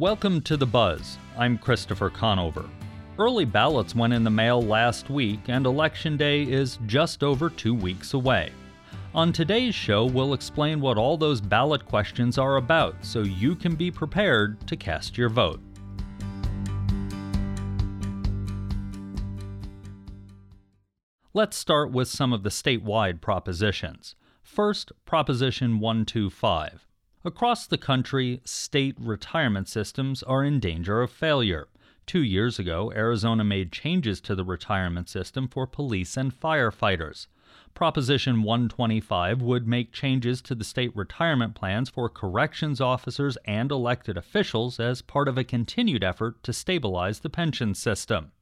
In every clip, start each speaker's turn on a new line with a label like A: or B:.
A: Welcome to The Buzz. I'm Christopher Conover. Early ballots went in the mail last week, and Election Day is just over two weeks away. On today's show, we'll explain what all those ballot questions are about so you can be prepared to cast your vote. Let's start with some of the statewide propositions. First, Proposition 125. Across the country, state retirement systems are in danger of failure. Two years ago, Arizona made changes to the retirement system for police and firefighters. Proposition 125 would make changes to the state retirement plans for corrections officers and elected officials as part of a continued effort to stabilize the pension system.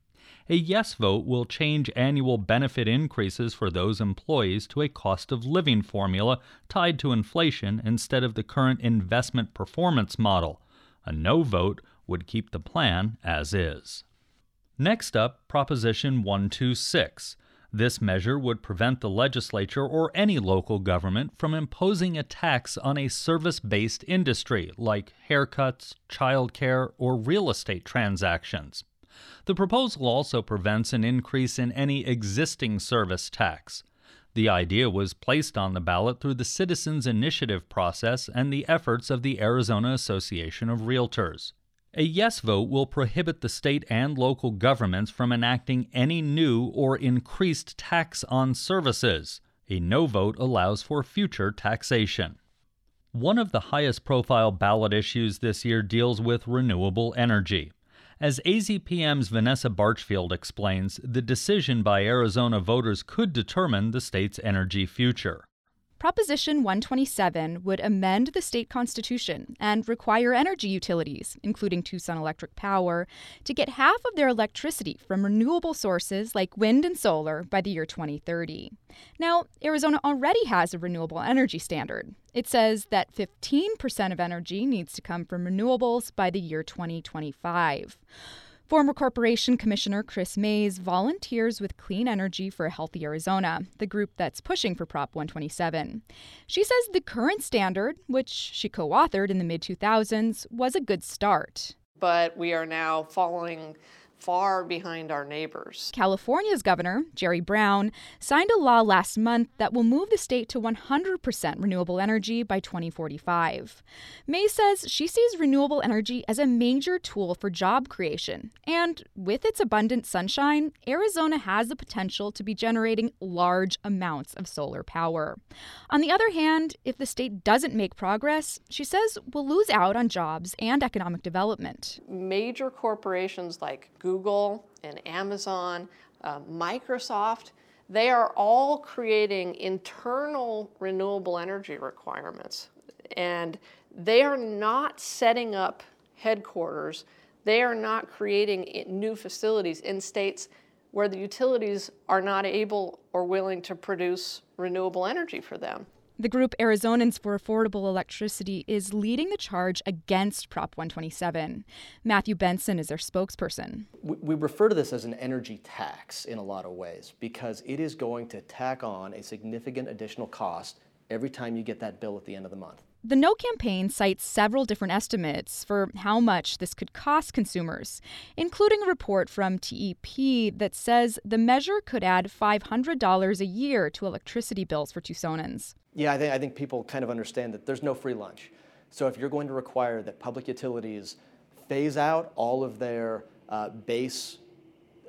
A: A yes vote will change annual benefit increases for those employees to a cost of living formula tied to inflation instead of the current investment performance model. A no vote would keep the plan as is. Next up, Proposition 126. This measure would prevent the legislature or any local government from imposing a tax on a service based industry like haircuts, childcare, or real estate transactions. The proposal also prevents an increase in any existing service tax. The idea was placed on the ballot through the Citizens Initiative process and the efforts of the Arizona Association of Realtors. A yes vote will prohibit the state and local governments from enacting any new or increased tax on services. A no vote allows for future taxation. One of the highest profile ballot issues this year deals with renewable energy. As AZPM's Vanessa Barchfield explains, the decision by Arizona voters could determine the state's energy future.
B: Proposition 127 would amend the state constitution and require energy utilities, including Tucson Electric Power, to get half of their electricity from renewable sources like wind and solar by the year 2030. Now, Arizona already has a renewable energy standard. It says that 15% of energy needs to come from renewables by the year 2025. Former Corporation Commissioner Kris Mayes volunteers with Clean Energy for a Healthy Arizona, the group that's pushing for Prop 127. She says the current standard, which she co authored in the mid 2000s, was a good start.
C: But we are now following far behind our neighbors.
B: California's governor, Jerry Brown, signed a law last month that will move the state to 100% renewable energy by 2045. Mayes says she sees renewable energy as a major tool for job creation, and with its abundant sunshine, Arizona has the potential to be generating large amounts of solar power. On the other hand, if the state doesn't make progress, she says we'll lose out on jobs and economic development.
C: Major corporations like Google Google and Amazon, uh, Microsoft, they are all creating internal renewable energy requirements. And they are not setting up headquarters, they are not creating new facilities in states where the utilities are not able or willing to produce renewable energy for them.
B: The group Arizonans for Affordable Electricity is leading the charge against Prop 127. Matthew Benson is their spokesperson.
D: We, refer to this as an energy tax in a lot of ways because it is going to tack on a significant additional cost every time you get that bill at the end of the month.
B: The No campaign cites several different estimates for how much this could cost consumers, including a report from TEP that says the measure could add $500 a year to electricity bills for Tucsonans.
D: Yeah, I think, I think people kind of understand that there's no free lunch. So if you're going to require that public utilities phase out all of their uh, base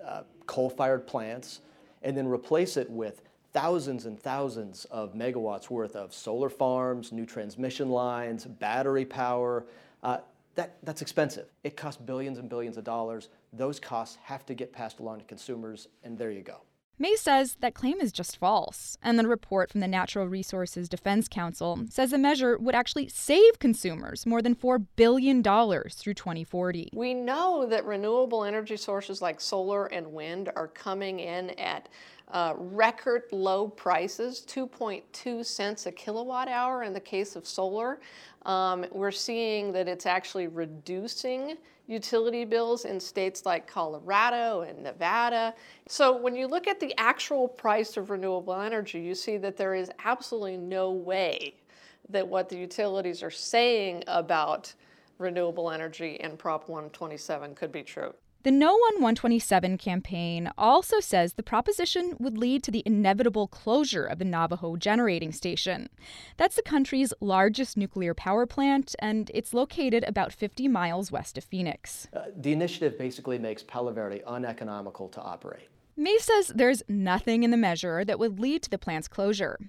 D: uh, coal fired plants and then replace it with thousands and thousands of megawatts worth of solar farms, new transmission lines, battery power. Uh, that, that's expensive. It costs billions and billions of dollars. Those costs have to get passed along to consumers, and there you go.
B: Mayes says that claim is just false, and the report from the Natural Resources Defense Council says the measure would actually save consumers more than $4 billion through 2040.
C: We know that renewable energy sources like solar and wind are coming in at uh, record low prices, 2.2 cents a kilowatt hour in the case of solar. Um, we're seeing that it's actually reducing utility bills in states like Colorado and Nevada. So when you look at the actual price of renewable energy, you see that there is absolutely no way that what the utilities are saying about renewable energy in Prop 127 could be true.
B: The No One 127 campaign also says the proposition would lead to the inevitable closure of the Navajo Generating Station. That's the country's largest nuclear power plant, and it's located about 50 miles west of Phoenix.
D: Uh, the initiative basically makes Palo Verde uneconomical to operate.
B: Mayes says there's nothing in the measure that would lead to the plant's closure.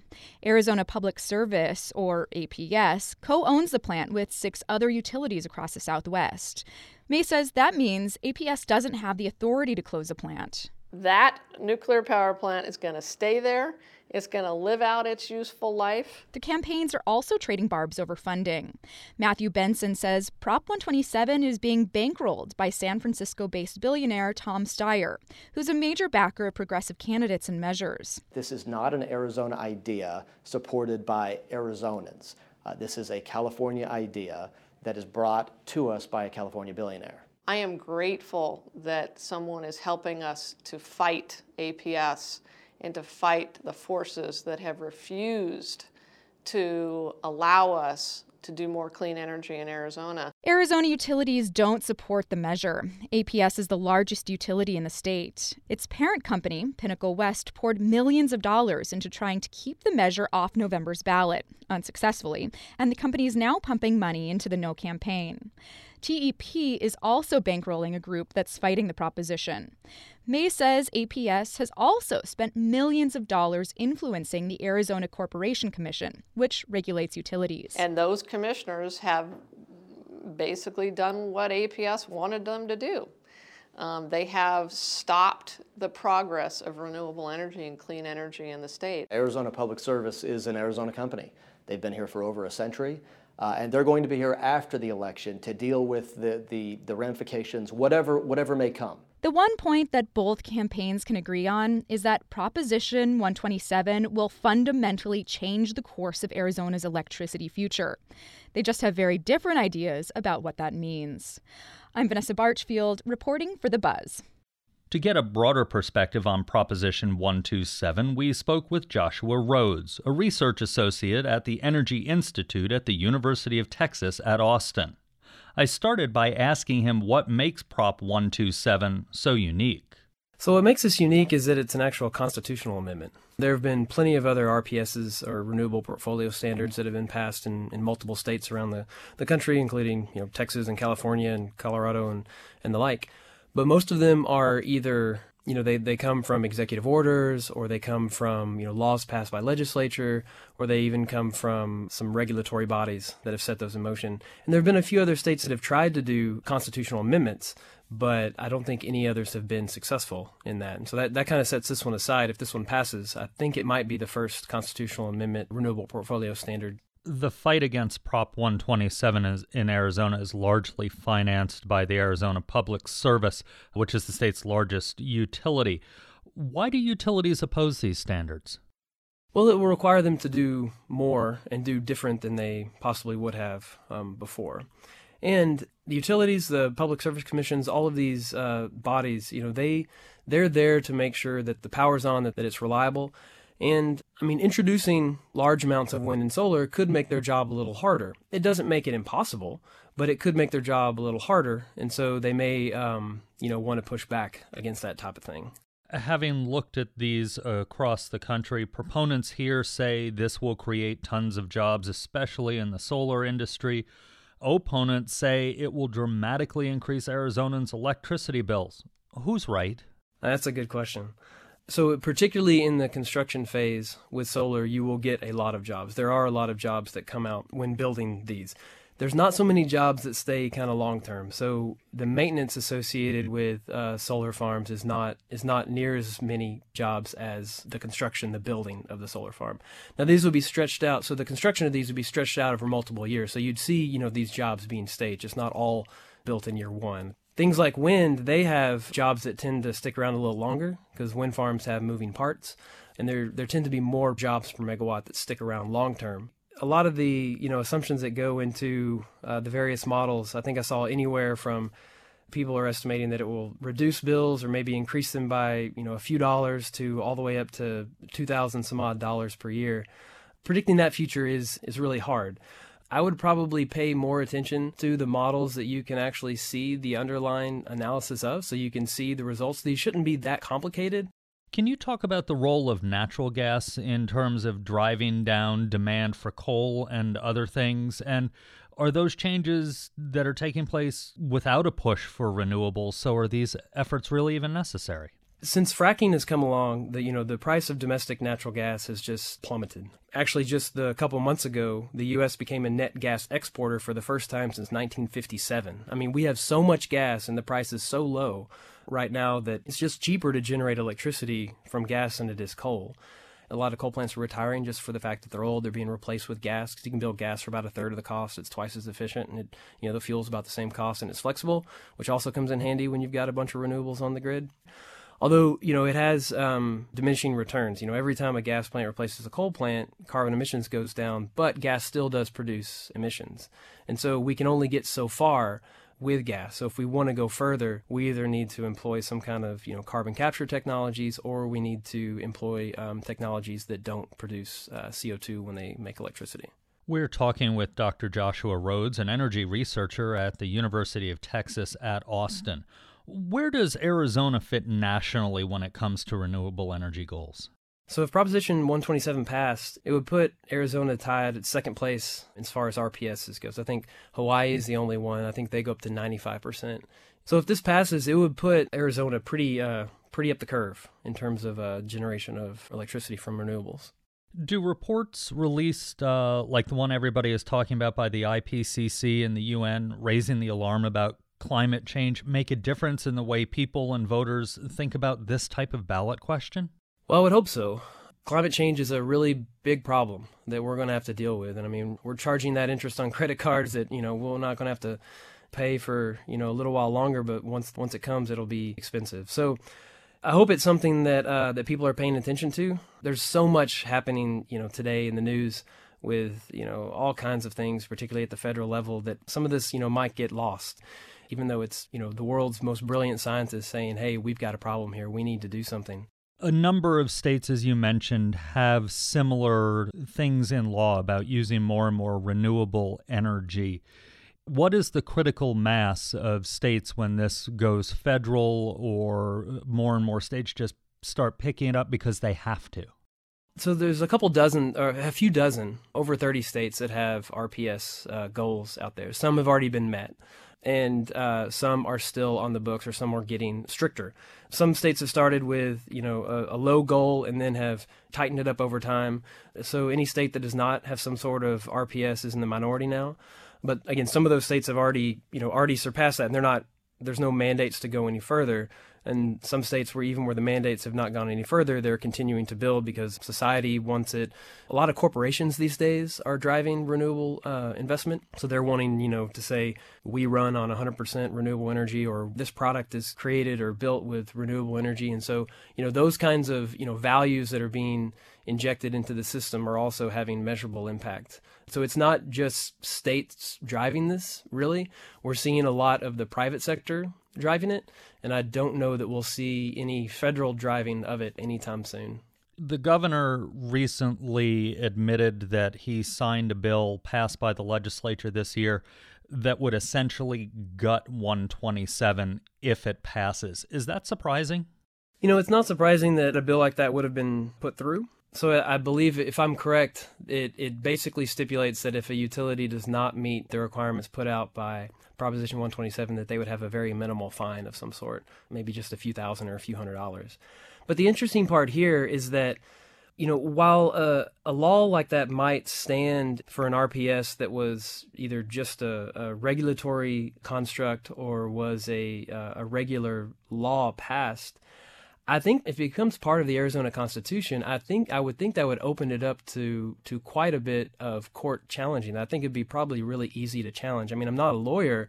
B: Arizona Public Service, or APS, co owns the plant with six other utilities across the Southwest. Mayes says that means APS doesn't have the authority to close the plant.
C: That nuclear power plant is going to stay there. It's going to live out its useful life.
B: The campaigns are also trading barbs over funding. Matthew Benson says Prop 127 is being bankrolled by San Francisco based billionaire Tom Steyer, who's a major backer of progressive candidates and measures.
D: This is not an Arizona idea supported by Arizonans. Uh, this is a California idea that is brought to us by a California billionaire.
C: I am grateful that someone is helping us to fight APS and to fight the forces that have refused to allow us to do more clean energy in Arizona.
B: Arizona utilities don't support the measure. APS is the largest utility in the state. Its parent company, Pinnacle West, poured millions of dollars into trying to keep the measure off November's ballot, unsuccessfully, and the company is now pumping money into the no campaign. TEP is also bankrolling a group that's fighting the proposition. Mayes says APS has also spent millions of dollars influencing the Arizona Corporation Commission, which regulates utilities.
C: And those commissioners have basically done what APS wanted them to do. Um, they have stopped the progress of renewable energy and clean energy in the state.
D: Arizona Public Service is an Arizona company. They've been here for over a century. Uh, and they're going to be here after the election to deal with the, the, the ramifications, whatever, whatever may come.
B: The one point that both campaigns can agree on is that Proposition 127 will fundamentally change the course of Arizona's electricity future. They just have very different ideas about what that means. I'm Vanessa Barchfield, reporting for The Buzz.
A: To get a broader perspective on Proposition 127, we spoke with Joshua Rhodes, a research associate at the Energy Institute at the University of Texas at Austin. I started by asking him what makes Prop 127 so unique.
E: So, what makes this unique is that it's an actual constitutional amendment. There have been plenty of other RPSs or renewable portfolio standards that have been passed in, in multiple states around the, the country, including you know Texas and California and Colorado and, and the like but most of them are either you know they, they come from executive orders or they come from you know laws passed by legislature or they even come from some regulatory bodies that have set those in motion. And there have been a few other states that have tried to do constitutional amendments but i don't think any others have been successful in that. And so that, that kind of sets this one aside. If this one passes i think it might be the first constitutional amendment renewable portfolio standard
A: the fight against Prop 127 is, in Arizona is largely financed by the Arizona Public Service, which is the state's largest utility. Why do utilities oppose these standards?
E: Well, it will require them to do more and do different than they possibly would have um, before. And the utilities, the public service commissions, all of these uh, bodies, you know, they they're there to make sure that the power's on, that, that it's reliable, and I mean, introducing large amounts of wind and solar could make their job a little harder. It doesn't make it impossible, but it could make their job a little harder. And so they may, um, you know, want to push back against that type of thing.
A: Having looked at these across the country, proponents here say this will create tons of jobs, especially in the solar industry. Opponents say it will dramatically increase Arizonans' electricity bills. Who's right?
E: That's a good question. So, particularly in the construction phase with solar, you will get a lot of jobs. There are a lot of jobs that come out when building these. There's not so many jobs that stay kind of long term. So the maintenance associated with uh, solar farms is not is not near as many jobs as the construction, the building of the solar farm. Now these will be stretched out. So the construction of these would be stretched out over multiple years. So you'd see you know these jobs being staged. It's not all built in year one. Things like wind, they have jobs that tend to stick around a little longer because wind farms have moving parts, and there there tend to be more jobs per megawatt that stick around long term. A lot of the you know assumptions that go into uh, the various models, I think I saw anywhere from people are estimating that it will reduce bills or maybe increase them by you know a few dollars to all the way up to two thousand some odd dollars per year. Predicting that future is is really hard. I would probably pay more attention to the models that you can actually see the underlying analysis of so you can see the results. These shouldn't be that complicated.
A: Can you talk about the role of natural gas in terms of driving down demand for coal and other things? And are those changes that are taking place without a push for renewables? So are these efforts really even necessary?
E: Since fracking has come along, the you know the price of domestic natural gas has just plummeted. Actually, just a couple months ago, the U.S. became a net gas exporter for the first time since 1957. I mean, we have so much gas and the price is so low right now that it's just cheaper to generate electricity from gas than it is coal. A lot of coal plants are retiring just for the fact that they're old. They're being replaced with gas because you can build gas for about a third of the cost. It's twice as efficient, and it, you know the fuel's about the same cost, and it's flexible, which also comes in handy when you've got a bunch of renewables on the grid. Although you know it has um, diminishing returns. You know every time a gas plant replaces a coal plant, carbon emissions goes down, but gas still does produce emissions, and so we can only get so far with gas. So if we want to go further, we either need to employ some kind of you know carbon capture technologies, or we need to employ um, technologies that don't produce uh, CO2 when they make electricity.
A: We're talking with Dr. Joshua Rhodes, an energy researcher at the University of Texas at Austin. Where does Arizona fit nationally when it comes to renewable energy goals?
E: So if Proposition 127 passed, it would put Arizona tied at second place as far as RPSs goes. I think Hawaii is the only one. I think they go up to 95%. So if this passes, it would put Arizona pretty uh, pretty up the curve in terms of uh, generation of electricity from renewables.
A: Do reports released, uh, like the one everybody is talking about by the IPCC and the UN, raising the alarm about climate change, make a difference in the way people and voters think about this type of ballot question?
E: Well, I would hope so. Climate change is a really big problem that we're going to have to deal with. And I mean, we're charging that interest on credit cards that, you know, we're not going to have to pay for, you know, a little while longer, but once once it comes, it'll be expensive. So I hope it's something that uh, that people are paying attention to. There's so much happening, you know, today in the news with, you know, all kinds of things, particularly at the federal level, that some of this, you know, might get lost. Even though it's, you know, the world's most brilliant scientists saying, hey, we've got a problem here. We need to do something
A: a number of states, as you mentioned, have similar things in law about using more and more renewable energy. What is the critical mass of states when this goes federal, or more and more states just start picking it up because they have to?
E: So there's a couple dozen, or a few dozen, over 30 states that have RPS uh, goals out there. Some have already been met and uh, some are still on the books or some are getting stricter. Some states have started with you know a, a, low goal and then have tightened it up over time. So any state that does not have some sort of RPS is in the minority now. But again, some of those states have already you know already surpassed that, and they're not. There's no mandates to go any further and some states where even where the mandates have not gone any further, they're continuing to build because society wants it. A lot of corporations these days are driving renewable uh, investment, so they're wanting you know to say we run on 100% renewable energy, or this product is created or built with renewable energy, and so you know those kinds of you know values that are being injected into the system are also having measurable impact. So it's not just states driving this, really. We're seeing a lot of the private sector driving it, and I don't know that we'll see any federal driving of it anytime soon.
A: The governor recently admitted that he signed a bill passed by the legislature this year that would essentially gut 127 if it passes. Is that surprising?
E: You know, it's not surprising that a bill like that would have been put through. So I believe, if I'm correct, it, it basically stipulates that if a utility does not meet the requirements put out by Proposition 127, that they would have a very minimal fine of some sort, maybe just a few thousand or a few hundred dollars. But the interesting part here is that, you know, while a, a law like that might stand for an RPS that was either just a, a regulatory construct or was a, uh, a regular law passed, I think if it becomes part of the Arizona Constitution, I think I would think that would open it up to to quite a bit of court challenging. I think it'd be probably really easy to challenge. I mean, I'm not a lawyer,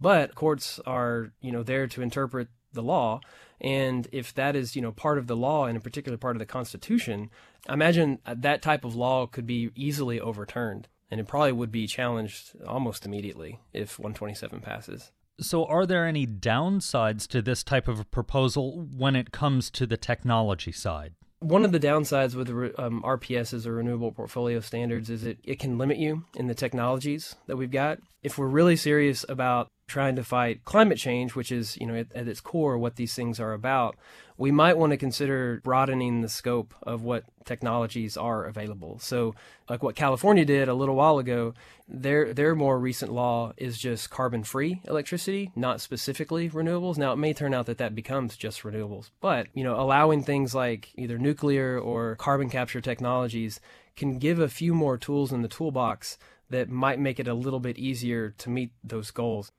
E: but courts are you know there to interpret the law, and if that is you know part of the law and a particular part of the Constitution, I imagine that type of law could be easily overturned, and it probably would be challenged almost immediately if 127 passes.
A: So, are there any downsides to this type of a proposal when it comes to the technology side?
E: One of the downsides with um, RPSs or renewable portfolio standards is it, it can limit you in the technologies that we've got. If we're really serious about trying to fight climate change, which is, you know, at, at its core what these things are about, we might want to consider broadening the scope of what technologies are available. So, like what California did a little while ago, their their more recent law is just carbon-free electricity, not specifically renewables. Now, it may turn out that that becomes just renewables, but you know, allowing things like either nuclear or carbon capture technologies can give a few more tools in the toolbox that might make it a little bit easier to meet those goals.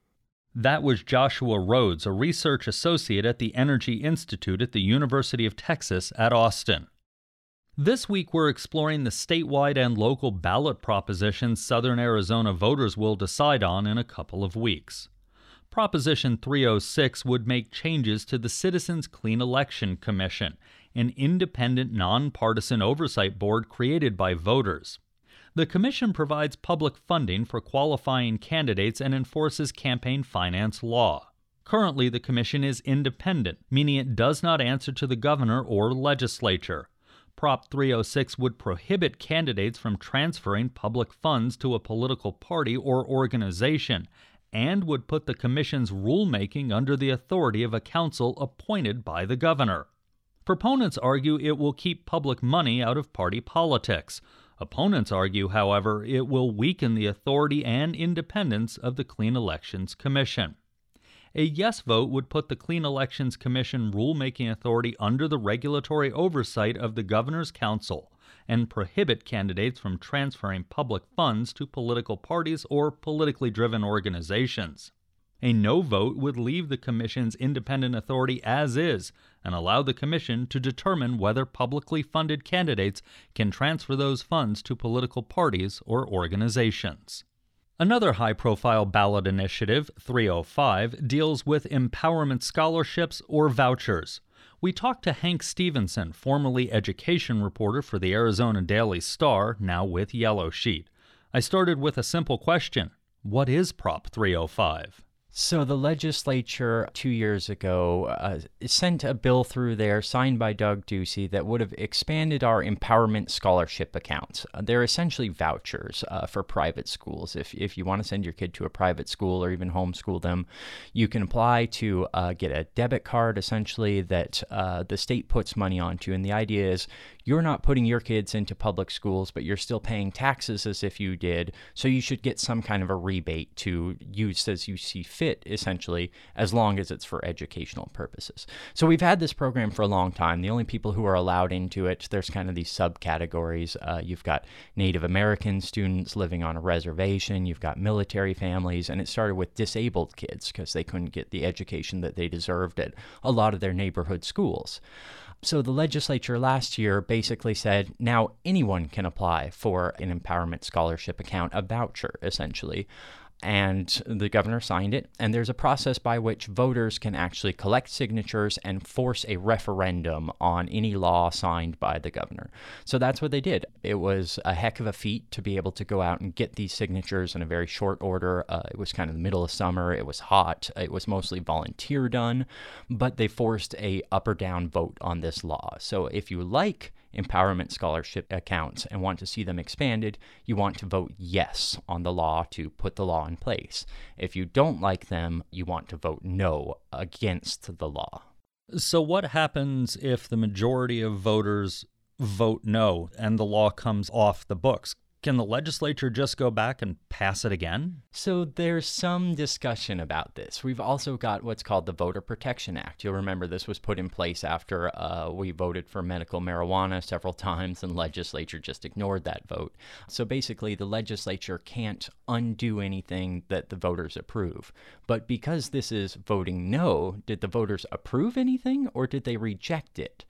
A: That was Joshua Rhodes, a research associate at the Energy Institute at the University of Texas at Austin. This week, we're exploring the statewide and local ballot propositions Southern Arizona voters will decide on in a couple of weeks. Proposition 306 would make changes to the Citizens Clean Election Commission, an independent, nonpartisan oversight board created by voters. The Commission provides public funding for qualifying candidates and enforces campaign finance law. Currently, the Commission is independent, meaning it does not answer to the governor or legislature. Prop 306 would prohibit candidates from transferring public funds to a political party or organization and would put the Commission's rulemaking under the authority of a council appointed by the governor. Proponents argue it will keep public money out of party politics. Opponents argue, however, it will weaken the authority and independence of the Clean Elections Commission. A yes vote would put the Clean Elections Commission rulemaking authority under the regulatory oversight of the Governor's Council and prohibit candidates from transferring public funds to political parties or politically driven organizations. A no vote would leave the Commission's independent authority as is and allow the Commission to determine whether publicly funded candidates can transfer those funds to political parties or organizations. Another high profile ballot initiative, 305, deals with empowerment scholarships or vouchers. We talked to Hank Stephenson, formerly education reporter for the Arizona Daily Star, now with Yellow Sheet. I started with a simple question What is Prop 305?
F: So the legislature two years ago uh, sent a bill through there signed by Doug Ducey that would have expanded our empowerment scholarship accounts. Uh, they're essentially vouchers uh, for private schools. If, if you want to send your kid to a private school or even homeschool them, you can apply to uh, get a debit card essentially that uh, the state puts money onto. And the idea is you're not putting your kids into public schools, but you're still paying taxes as if you did. So you should get some kind of a rebate to use as you see fit, essentially, as long as it's for educational purposes. So we've had this program for a long time. The only people who are allowed into it, there's kind of these subcategories. Uh, you've got Native American students living on a reservation, you've got military families, and it started with disabled kids because they couldn't get the education that they deserved at a lot of their neighborhood schools. So the legislature last year basically said now anyone can apply for an empowerment scholarship account, a voucher essentially and the governor signed it. And there's a process by which voters can actually collect signatures and force a referendum on any law signed by the governor. So that's what they did. It was a heck of a feat to be able to go out and get these signatures in a very short order. Uh, it was kind of the middle of summer. It was hot. It was mostly volunteer done, but they forced a up or down vote on this law. So if you like empowerment scholarship accounts and want to see them expanded, you want to vote yes on the law to put the law in place. If you don't like them, you want to vote no against the law.
A: So, what happens if the majority of voters vote no and the law comes off the books? Can the legislature just go back and pass it again?
F: So there's some discussion about this. We've also got what's called the Voter Protection Act. You'll remember this was put in place after uh, we voted for medical marijuana several times, and legislature just ignored that vote. So basically, the legislature can't undo anything that the voters approve. But because this is voting no, did the voters approve anything or did they reject it?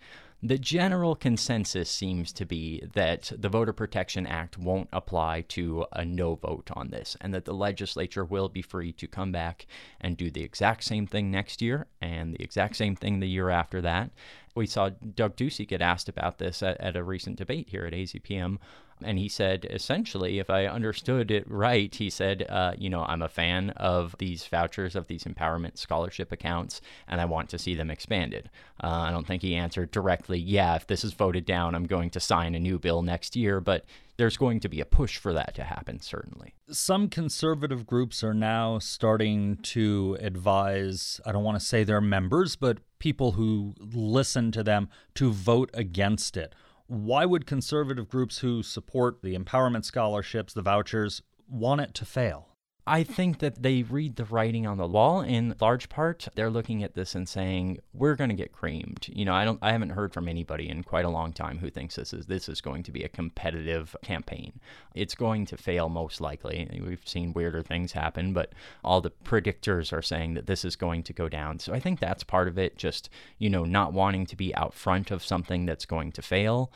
F: The general consensus seems to be that the Voter Protection Act won't apply to a no vote on this, and that the legislature will be free to come back and do the exact same thing next year and the exact same thing the year after that. We saw Doug Ducey get asked about this at, at a recent debate here at AZPM And he said, essentially, if I understood it right, he said, uh, you know, I'm a fan of these vouchers, of these empowerment scholarship accounts, and I want to see them expanded. Uh, I don't think he answered directly, yeah, if this is voted down, I'm going to sign a new bill next year, but there's going to be a push for that to happen, certainly.
A: Some conservative groups are now starting to advise, I don't want to say their members, but people who listen to them to vote against it. Why would conservative groups who support the empowerment scholarships, the vouchers, want it to fail?
F: I think that they read the writing on the wall in large part. They're looking at this and saying, "We're going to get creamed." You know, I don't I haven't heard from anybody in quite a long time who thinks this is this is going to be a competitive campaign. It's going to fail most likely. We've seen weirder things happen, but all the predictors are saying that this is going to go down. So I think that's part of it just, you know, not wanting to be out front of something that's going to fail.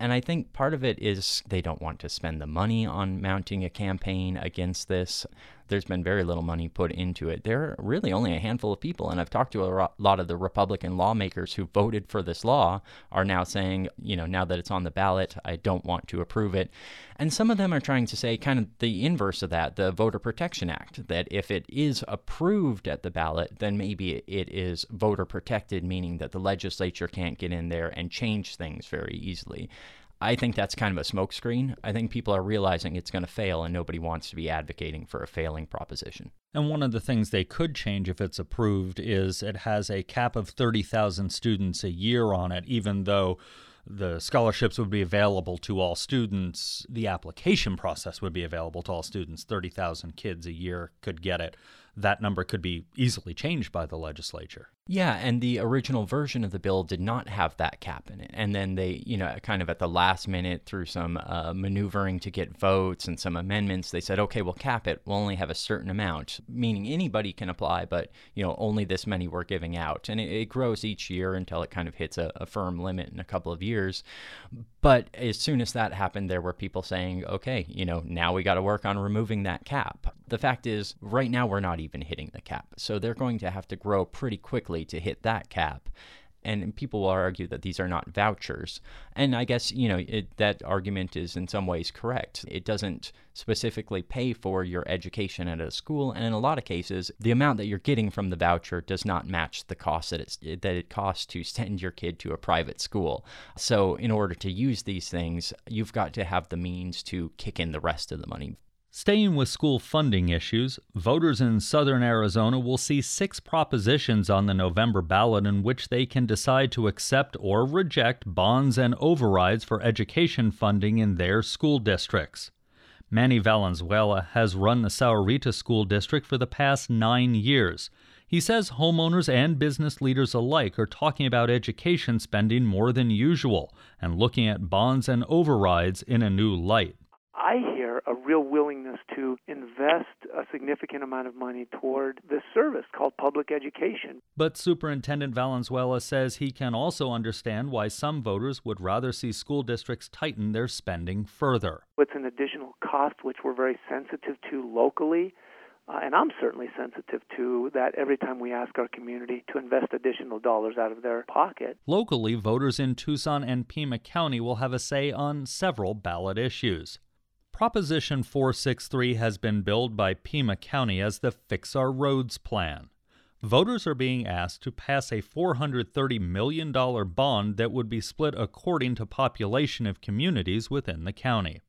F: And I think part of it is they don't want to spend the money on mounting a campaign against this there's been very little money put into it. There are really only a handful of people, and I've talked to a lot of the Republican lawmakers who voted for this law are now saying, you know, now that it's on the ballot, I don't want to approve it. And some of them are trying to say kind of the inverse of that, the Voter Protection Act, that if it is approved at the ballot, then maybe it is voter protected, meaning that the legislature can't get in there and change things very easily. I think that's kind of a smokescreen. I think people are realizing it's going to fail and nobody wants to be advocating for a failing proposition.
A: And one of the things they could change if it's approved is it has a cap of 30,000 students a year on it, even though the scholarships would be available to all students. The application process would be available to all students. 30,000 kids a year could get it that number could be easily changed by the legislature.
F: Yeah, and the original version of the bill did not have that cap in it. And then they, you know, kind of at the last minute, through some uh, maneuvering to get votes and some amendments, they said, okay, we'll cap it. We'll only have a certain amount, meaning anybody can apply, but, you know, only this many we're giving out. And it, it grows each year until it kind of hits a, a firm limit in a couple of years. But as soon as that happened, there were people saying, okay, you know, now we got to work on removing that cap. The fact is, right now we're not even hitting the cap. So they're going to have to grow pretty quickly to hit that cap and people will argue that these are not vouchers. And I guess, you know, it, that argument is in some ways correct. It doesn't specifically pay for your education at a school, and in a lot of cases, the amount that you're getting from the voucher does not match the cost that, it's, that it costs to send your kid to a private school. So, in order to use these things, you've got to have the means to kick in the rest of the money
A: Staying with school funding issues, voters in southern Arizona will see six propositions on the November ballot in which they can decide to accept or reject bonds and overrides for education funding in their school districts. Manny Valenzuela has run the Sahuarita School District for the past nine years. He says homeowners and business leaders alike are talking about education spending more than usual and looking at bonds and overrides in a new light.
G: I hear a real willingness to invest a significant amount of money toward this service called public education.
A: But Superintendent Valenzuela says he can also understand why some voters would rather see school districts tighten their spending further.
G: It's an additional cost which we're very sensitive to locally. Uh, and I'm certainly sensitive to that every time we ask our community to invest additional dollars out of their pocket.
A: Locally, voters in Tucson and Pima County will have a say on several ballot issues. Proposition 463 has been billed by Pima County as the Fix Our Roads Plan. Voters are being asked to pass a $430 million bond that would be split according to population of communities within the county.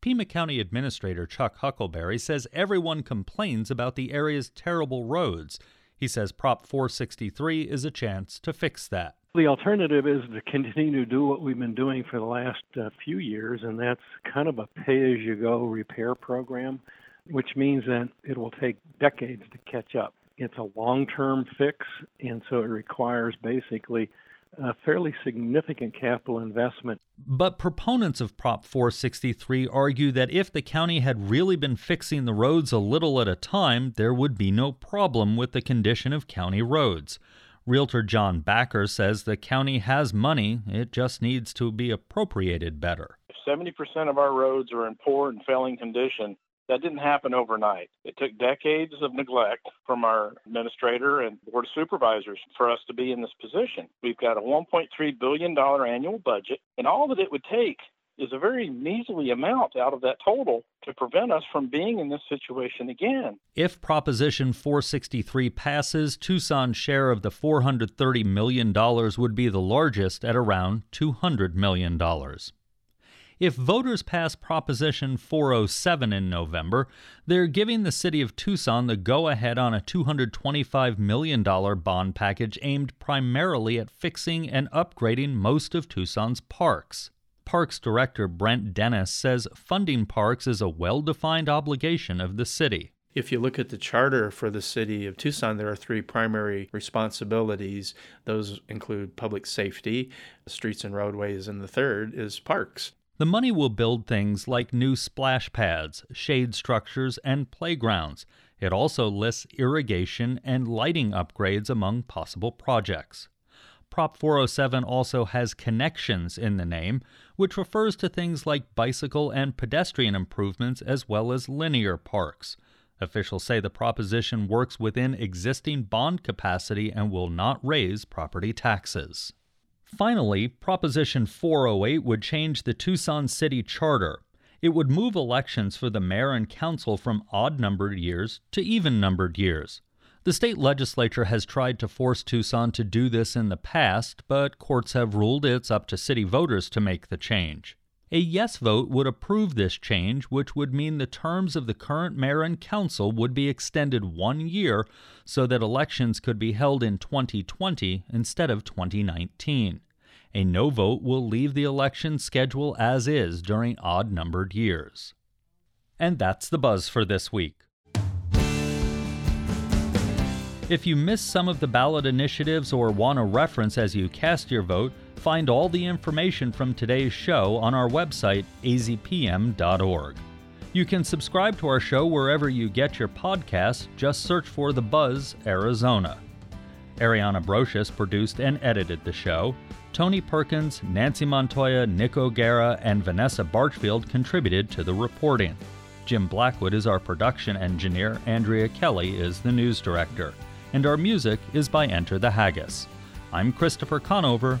A: Pima County Administrator Chuck Huckelberry says everyone complains about the area's terrible roads. He says Prop 463 is a chance to fix that.
H: The alternative is to continue to do what we've been doing for the last uh, few years, and that's kind of a pay as you go repair program, which means that it will take decades to catch up. It's a long term fix, and so it requires basically a fairly significant capital investment.
A: But proponents of Prop 463 argue that if the county had really been fixing the roads a little at a time, there would be no problem with the condition of county roads. Realtor John Backer says the county has money, it just needs to be appropriated better.
I: 70% of our roads are in poor and failing condition. That didn't happen overnight. It took decades of neglect from our administrator and board of supervisors for us to be in this position. We've got a $1.3 billion annual budget, and all that it would take is a very measly amount out of that total to prevent us from being in this situation again.
A: If Proposition 463 passes, Tucson's share of the $430 million would be the largest at around $200 million. If voters pass Proposition 407 in November, they're giving the city of Tucson the go ahead on a $225 million bond package aimed primarily at fixing and upgrading most of Tucson's parks. Parks Director Brent Dennis says funding parks is a well defined obligation of the city.
J: If you look at the charter for the city of Tucson, there are three primary responsibilities. Those include public safety, streets and roadways, and the third is parks.
A: The money will build things like new splash pads, shade structures, and playgrounds. It also lists irrigation and lighting upgrades among possible projects. Prop 407 also has connections in the name, which refers to things like bicycle and pedestrian improvements as well as linear parks. Officials say the proposition works within existing bond capacity and will not raise property taxes. Finally, Proposition 408 would change the Tucson City Charter. It would move elections for the mayor and council from odd numbered years to even numbered years. The state legislature has tried to force Tucson to do this in the past, but courts have ruled it's up to city voters to make the change. A yes vote would approve this change, which would mean the terms of the current mayor and council would be extended one year so that elections could be held in 2020 instead of 2019. A no vote will leave the election schedule as is during odd numbered years. And that's the buzz for this week. If you missed some of the ballot initiatives or want a reference as you cast your vote, find all the information from today's show on our website, azpm.org. You can subscribe to our show wherever you get your podcasts, just search for The Buzz Arizona. Ariana Brocious produced and edited the show. Tony Perkins, Nancy Montoya, Nick O'Gara, and Vanessa Barchfield contributed to the reporting. Jim Blackwood is our production engineer, Andrea Kelly is the news director and our music is by Enter the Haggis. I'm Christopher Conover.